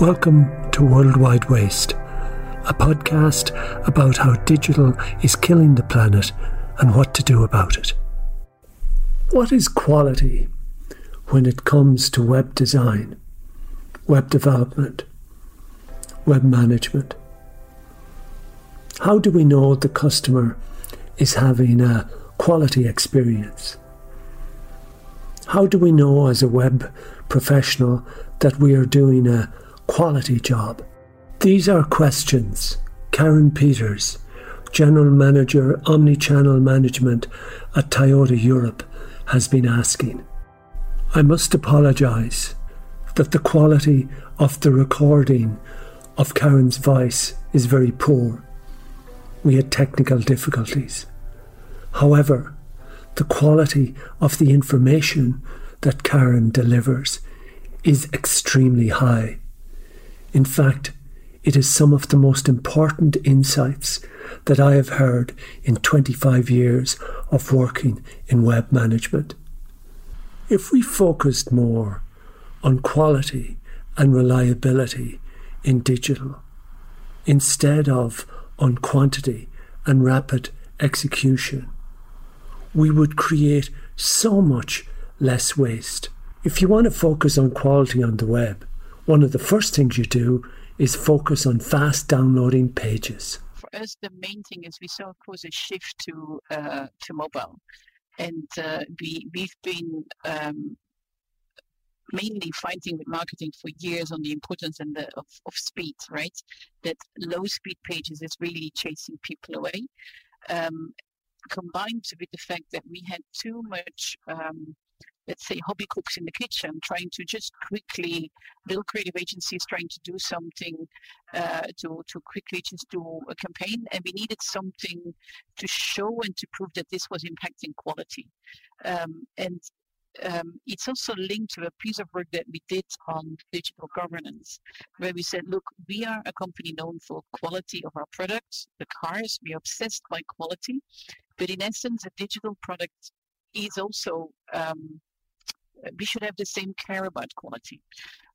Welcome to Worldwide Waste, a podcast about how digital is killing the planet and what to do about it. What is quality when it comes to web design, web development, web management? How do we know the customer is having a quality experience? How do we know as a web professional that we are doing a quality job? These are questions Karen Peeters, General Manager Omnichannel Management at Toyota Europe, has been asking. I must apologise that the quality of the recording of Karen's voice is very poor. We had technical difficulties. However, the quality of the information that Karen delivers is extremely high. In fact, it is some of the most important insights that I have heard in 25 years of working in web management. If we focused more on quality and reliability in digital, instead of on quantity and rapid execution, we would create so much less waste. If you want to focus on quality on the web, one of the first things you do is focus on fast downloading pages. For us, the main thing is we saw, of course, a shift to uh, to mobile, and uh, we we've been um, mainly fighting with marketing for years on the importance and the, of, of speed, right? That low speed pages is really chasing people away. Um, combined with the fact that we had too much um, let's say hobby cooks in the kitchen trying to just quickly little creative agencies trying to do something uh, to to quickly just do a campaign and we needed something to show and to prove that this was impacting quality. Um, and um, it's also linked to a piece of work that we did on digital governance, where we said, look, we are a company known for quality of our products, the cars, we're obsessed by quality, but in essence, a digital product is also um, we should have the same care about quality.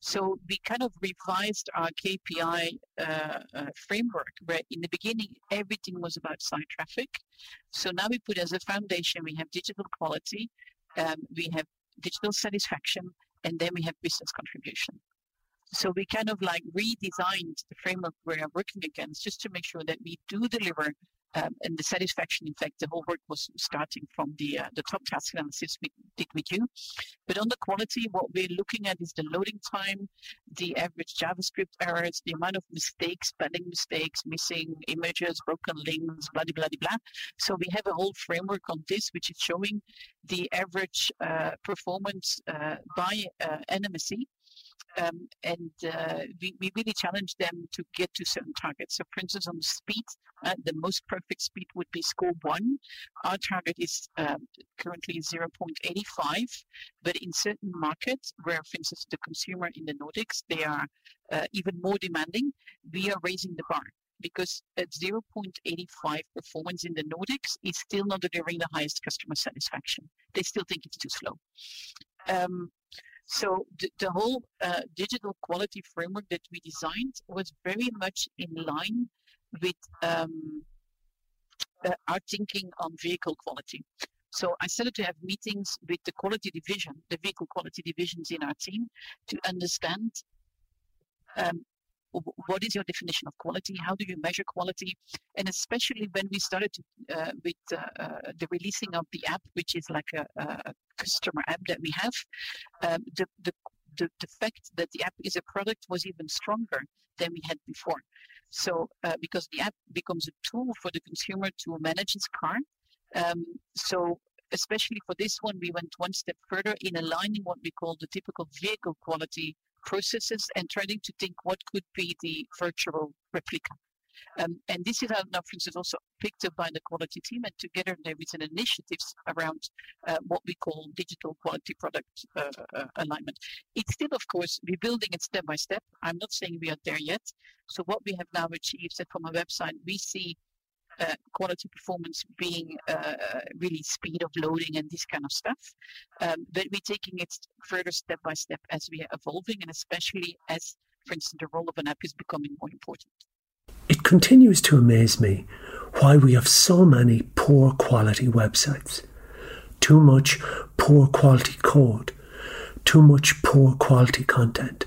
So we kind of revised our KPI uh, uh, framework where in the beginning everything was about site traffic. So now we put as a foundation we have digital quality, um, we have digital satisfaction, and then we have business contribution. So we kind of like redesigned the framework we're working against just to make sure that we do deliver um, and the satisfaction, in fact, the whole work was starting from the uh, the top task analysis we did with you. But on the quality, what we're looking at is the loading time, the average JavaScript errors, the amount of mistakes, spelling mistakes, missing images, broken links, blah blah blah blah. So we have a whole framework on this, which is showing the average uh, performance uh, by uh, NMSC um, and uh, we, we really challenge them to get to certain targets. So, for instance, on speed, uh, the most perfect speed would be score one. Our target is um, currently 0.85, but in certain markets, where, for instance, the consumer in the Nordics, they are uh, even more demanding, we are raising the bar because at 0.85 performance in the Nordics is still not delivering the highest customer satisfaction. They still think it's too slow. Um, so the, the whole uh, digital quality framework that we designed was very much in line with um, uh, our thinking on vehicle quality. So I started to have meetings with the quality division, the vehicle quality divisions in our team, to understand um, what is your definition of quality? How do you measure quality? And especially when we started to, uh, with uh, uh, the releasing of the app, which is like a, a customer app that we have, um, the, the, the, the, fact that the app is a product was even stronger than we had before. So, uh, because the app becomes a tool for the consumer to manage his car. Um, so, especially for this one, we went one step further in aligning what we call the typical vehicle quality processes and trying to think what could be the virtual replica. Um, and this is how for instance, also picked up by the quality team, and together there is an initiative around uh, what we call digital quality product uh, uh, alignment. It's still, of course, we're building it step by step. I'm not saying we are there yet. So what we have now achieved, that from a website, we see uh, quality performance being uh, really speed of loading and this kind of stuff. Um, but we're taking it further step by step as we are evolving, and especially as for instance, the role of an app is becoming more important. It continues to amaze me why we have so many poor quality websites. Too much poor quality code, too much poor quality content.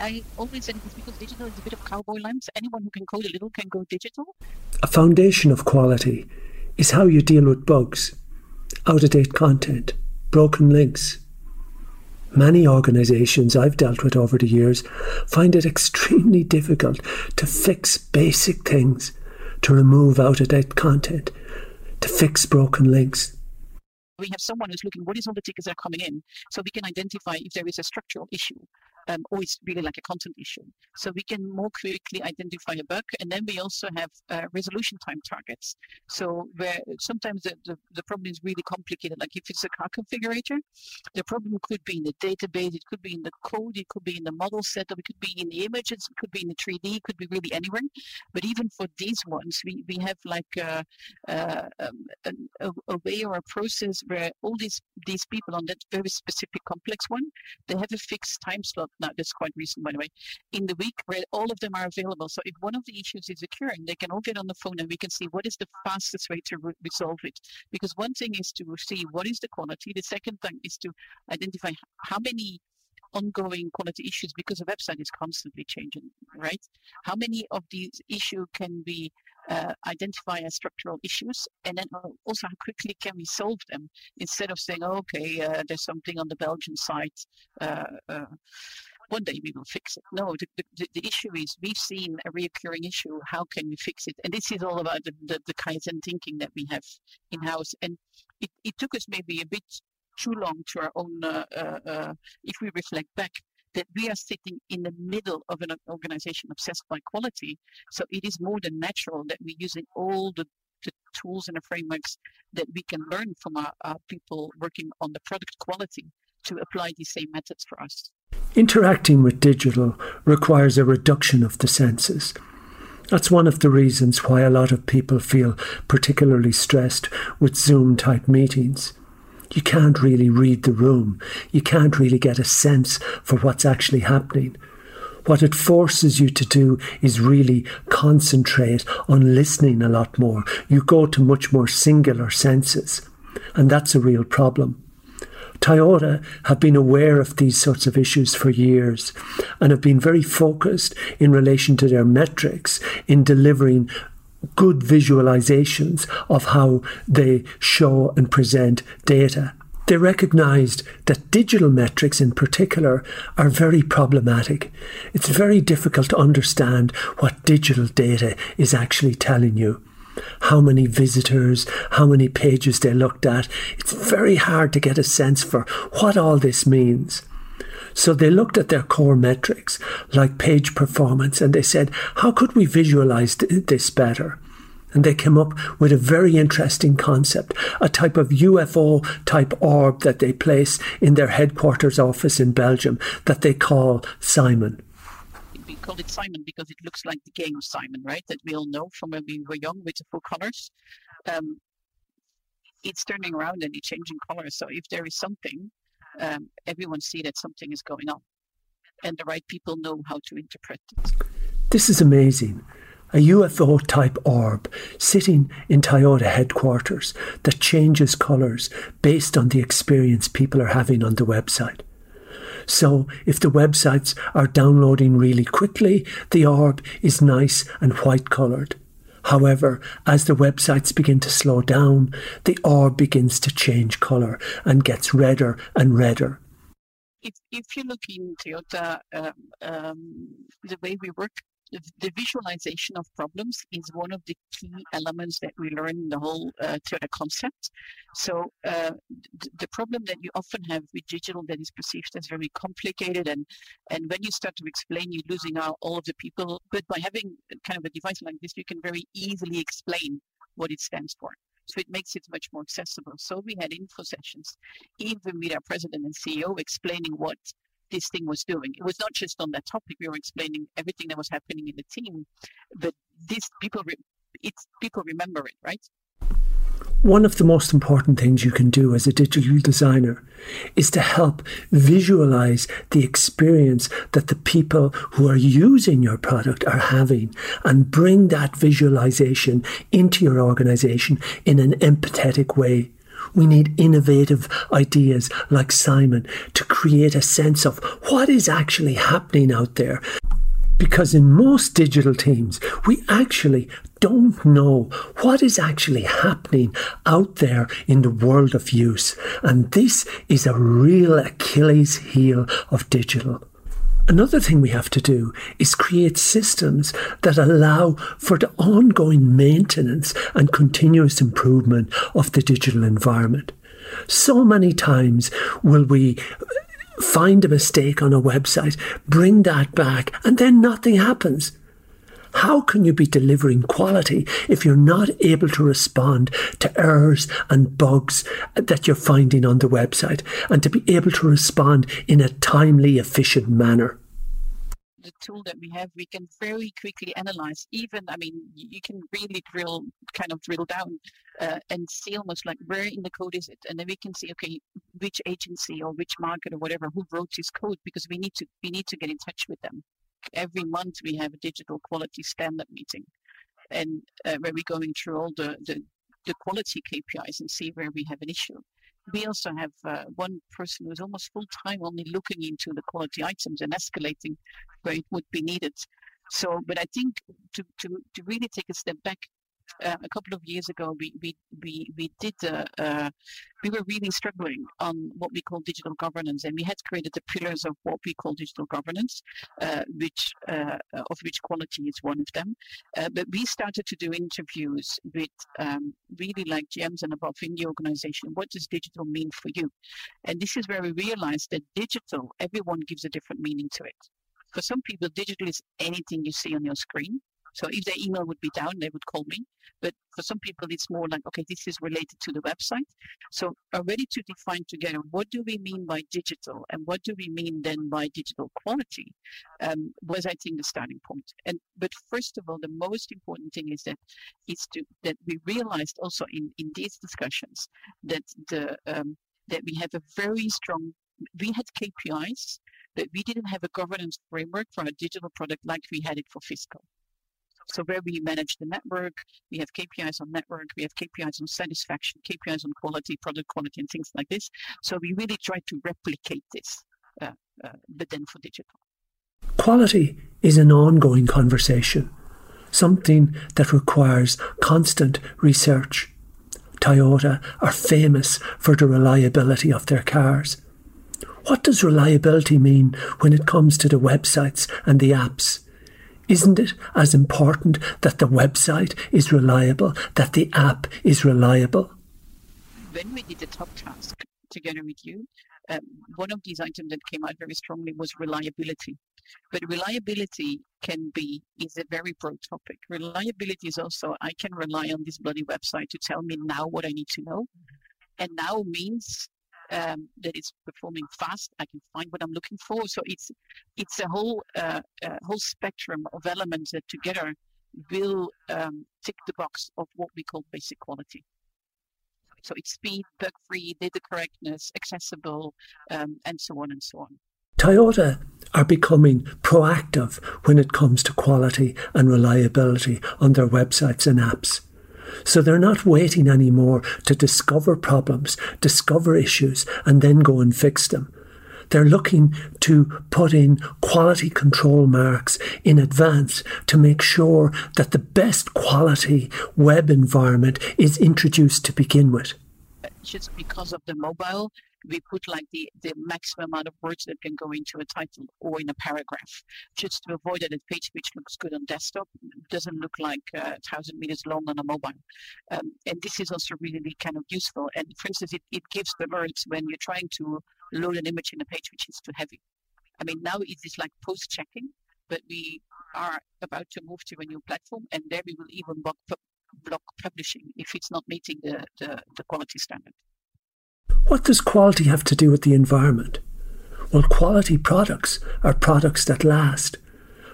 I always said it's because digital is a bit of cowboy lamps. Anyone who can code a little can go digital. A foundation of quality is how you deal with bugs, out of date content, broken links. Many organisations I've dealt with over the years find it extremely difficult to fix basic things, to remove out of date content, to fix broken links. We have someone who's looking what is all the tickets that are coming in so we can identify if there is a structural issue um, it's really like a content issue. So we can more quickly identify a bug. And then we also have uh, resolution time targets. So where sometimes the, the, the, problem is really complicated. Like if it's a car configurator, the problem could be in the database, it could be in the code, it could be in the model setup, it could be in the images, it could be in the 3D, it could be really anywhere. But even for these ones, we, we have like a, a, a, a way or a process where all these, these people on that very specific complex one, they have a fixed time slot now that's quite recent by the way, in the week where all of them are available. So if one of the issues is occurring, they can all get on the phone and we can see what is the fastest way to re- resolve it. Because one thing is to see what is the quality. The second thing is to identify how many ongoing quality issues because the website is constantly changing, right? How many of these issues can we uh, identify as structural issues, and then also how quickly can we solve them instead of saying, oh, okay, uh, there's something on the Belgian side. Uh, uh one day we will fix it. No, the, the, the, issue is we've seen a reoccurring issue. How can we fix it? And this is all about the, the, the Kaizen thinking that we have in house. And it, it took us maybe a bit too long to our own, uh, uh, uh, if we reflect back, that we are sitting in the middle of an organization obsessed by quality. So it is more than natural that we're using all the, the tools and the frameworks that we can learn from our, our people working on the product quality to apply these same methods for us. Interacting with digital requires a reduction of the senses. That's one of the reasons why a lot of people feel particularly stressed with Zoom type meetings. You can't really read the room. You can't really get a sense for what's actually happening. What it forces you to do is really concentrate on listening a lot more. You go to much more singular senses. And that's a real problem. Toyota have been aware of these sorts of issues for years and have been very focused in relation to their metrics in delivering good visualizations of how they show and present data. They recognized that digital metrics in particular are very problematic. It's very difficult to understand what digital data is actually telling you how many visitors, how many pages they looked at. It's very hard to get a sense for what all this means. So they looked at their core metrics, like page performance, and they said, how could we visualize this better? And they came up with a very interesting concept, a type of UFO type orb that they place in their headquarters office in Belgium that they call Simon We called it Simon because it looks like the game of Simon, right? That we all know from when we were young with the full colors. Um, it's turning around and it's changing colors. So if there is something, um, everyone see that something is going on, and the right people know how to interpret it. This is amazing. A UFO type orb sitting in Toyota headquarters that changes colours based on the experience people are having on the website. So if the websites are downloading really quickly, the orb is nice and white coloured. However, as the websites begin to slow down, the orb begins to change colour and gets redder and redder. If, if you look in Toyota, um, um, the way we work the, the, visualization of problems is one of the key elements that we learn in the whole uh, Toyota concept. So uh, th- the problem that you often have with digital that is perceived as very complicated, and and when you start to explain, you're losing out all of the people. But by having kind of a device like this, you can very easily explain what it stands for. So it makes it much more accessible. So we had info sessions, even with our president and CEO explaining what this thing was doing. It was not just on that topic. We were explaining everything that was happening in the team, but these people, re- it's people remember it, right? One of the most important things you can do as a digital designer is to help visualize the experience that the people who are using your product are having and bring that visualization into your organization in an empathetic way. We need innovative ideas like Simon to create a sense of what is actually happening out there. Because in most digital teams, we actually don't know what is actually happening out there in the world of use. And this is a real Achilles heel of digital. Another thing we have to do is create systems that allow for the ongoing maintenance and continuous improvement of the digital environment. So many times will we find a mistake on a website, bring that back, and then nothing happens. How can you be delivering quality if you're not able to respond to errors and bugs that you're finding on the website and to be able to respond in a timely, efficient manner? the tool that we have, we can very quickly analyze. Even, I mean, you can really drill, kind of drill down uh, and see almost like where in the code is it, and then we can see, okay, which agency or which market or whatever who wrote this code because we need to we need to get in touch with them every month we have a digital quality stand-up meeting, and uh, where we're going through all the, the, the quality KPIs and see where we have an issue. We also have uh, one person who's almost full time only looking into the quality items and escalating where it would be needed. So, but I think to, to, to really take a step back uh, a couple of years ago, we we we we did uh, uh, we were really struggling on what we call digital governance, and we had created the pillars of what we call digital governance, uh, which uh, of which quality is one of them. Uh, but we started to do interviews with um, really like GMs and above in the organization. What does digital mean for you? And this is where we realized that digital, everyone gives a different meaning to it. For some people, digital is anything you see on your screen. So if their email would be down, they would call me. But for some people, it's more like, okay, this is related to the website. So already to define together, what do we mean by digital and what do we mean then by digital quality um, was, I think, the starting point. And but first of all, the most important thing is that is to that we realized also in in these discussions that the um, that we have a very strong we had KPIs, but we didn't have a governance framework for a digital product like we had it for fiscal. So where we manage the network, we have KPIs on network, we have KPIs on satisfaction, KPIs on quality, product quality, and things like this. So we really try to replicate this, uh, uh, but then for digital. Quality is an ongoing conversation, something that requires constant research. Toyota are famous for the reliability of their cars. What does reliability mean when it comes to the websites and the apps? Isn't it as important that the website is reliable, that the app is reliable? When we did the top task together with you, um, one of these items that came out very strongly was reliability. But reliability can be is a very broad topic. Reliability is also I can rely on this bloody website to tell me now what I need to know. And now means um, that it's performing fast. I can find what I'm looking for. So it's it's a whole uh, uh, whole spectrum of elements that together will um, tick the box of what we call basic quality. So it's speed, bug-free, data correctness, accessible, um, and so on and so on. Toyota are becoming proactive when it comes to quality and reliability on their websites and apps. So they're not waiting anymore to discover problems, discover issues, and then go and fix them. They're looking to put in quality control marks in advance to make sure that the best quality web environment is introduced to begin with. Just because of the mobile, we put like the, the maximum amount of words that can go into a title or in a paragraph, just to avoid that a page which looks good on desktop doesn't look like uh, 1,000 meters long on a mobile. Um, and this is also really kind of useful. And for instance, it, it gives the alerts when you're trying to load an image in a page which is too heavy. I mean, now it is like post checking, but we are about to move to a new platform, and there we will even block, block publishing if it's not meeting the, the, the quality standard. What does quality have to do with the environment? Well, quality products are products that last.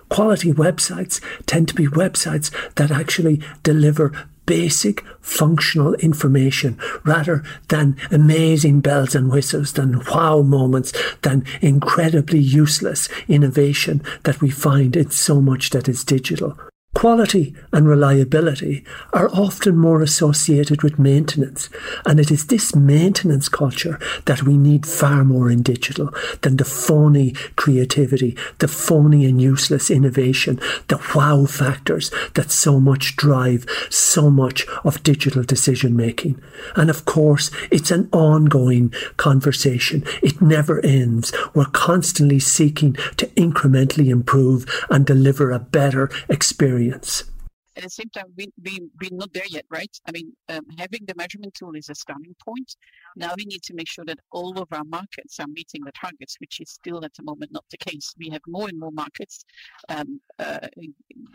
Quality websites tend to be websites that actually deliver basic functional information rather than amazing bells and whistles, than wow moments, than incredibly useless innovation that we find in so much that is digital. Quality and reliability are often more associated with maintenance, and it is this maintenance culture that we need far more in digital than the phony creativity, the phony and useless innovation, the wow factors that so much drive so much of digital decision making. And of course, it's an ongoing conversation. It never ends. We're constantly seeking to incrementally improve and deliver a better experience experience. At the same time, we, we, we're not there yet, right? I mean, um, having the measurement tool is a starting point. Now we need to make sure that all of our markets are meeting the targets, which is still at the moment not the case. We have more and more markets um, uh,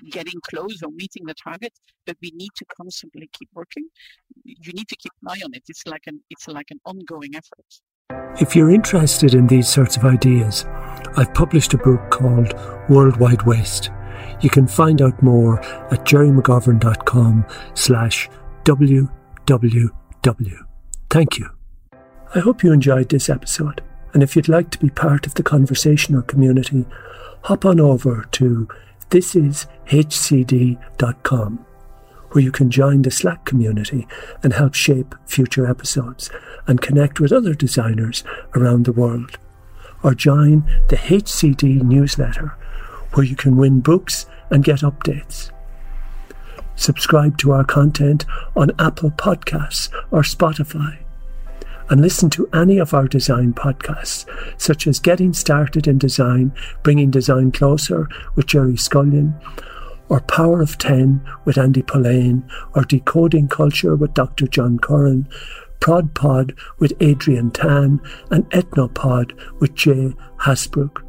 getting close or meeting the target, but we need to constantly keep working. You need to keep an eye on it. It's like an, it's like an ongoing effort. If you're interested in these sorts of ideas, I've published a book called Worldwide Waste you can find out more at gerrymcgovern.com slash www. Thank you. I hope you enjoyed this episode, and if you'd like to be part of the conversational community, hop on over to thisishcd.com, where you can join the Slack community and help shape future episodes and connect with other designers around the world. Or join the HCD newsletter where you can win books and get updates. Subscribe to our content on Apple Podcasts or Spotify. And listen to any of our design podcasts, such as Getting Started in Design, Bringing Design Closer with Gerry Scullion, or Power of 10 with Andy Polaine, or Decoding Culture with Dr. John Curran, Prod Pod with Adrienne Tan, and Ethnopod with Jay Hasbrouck.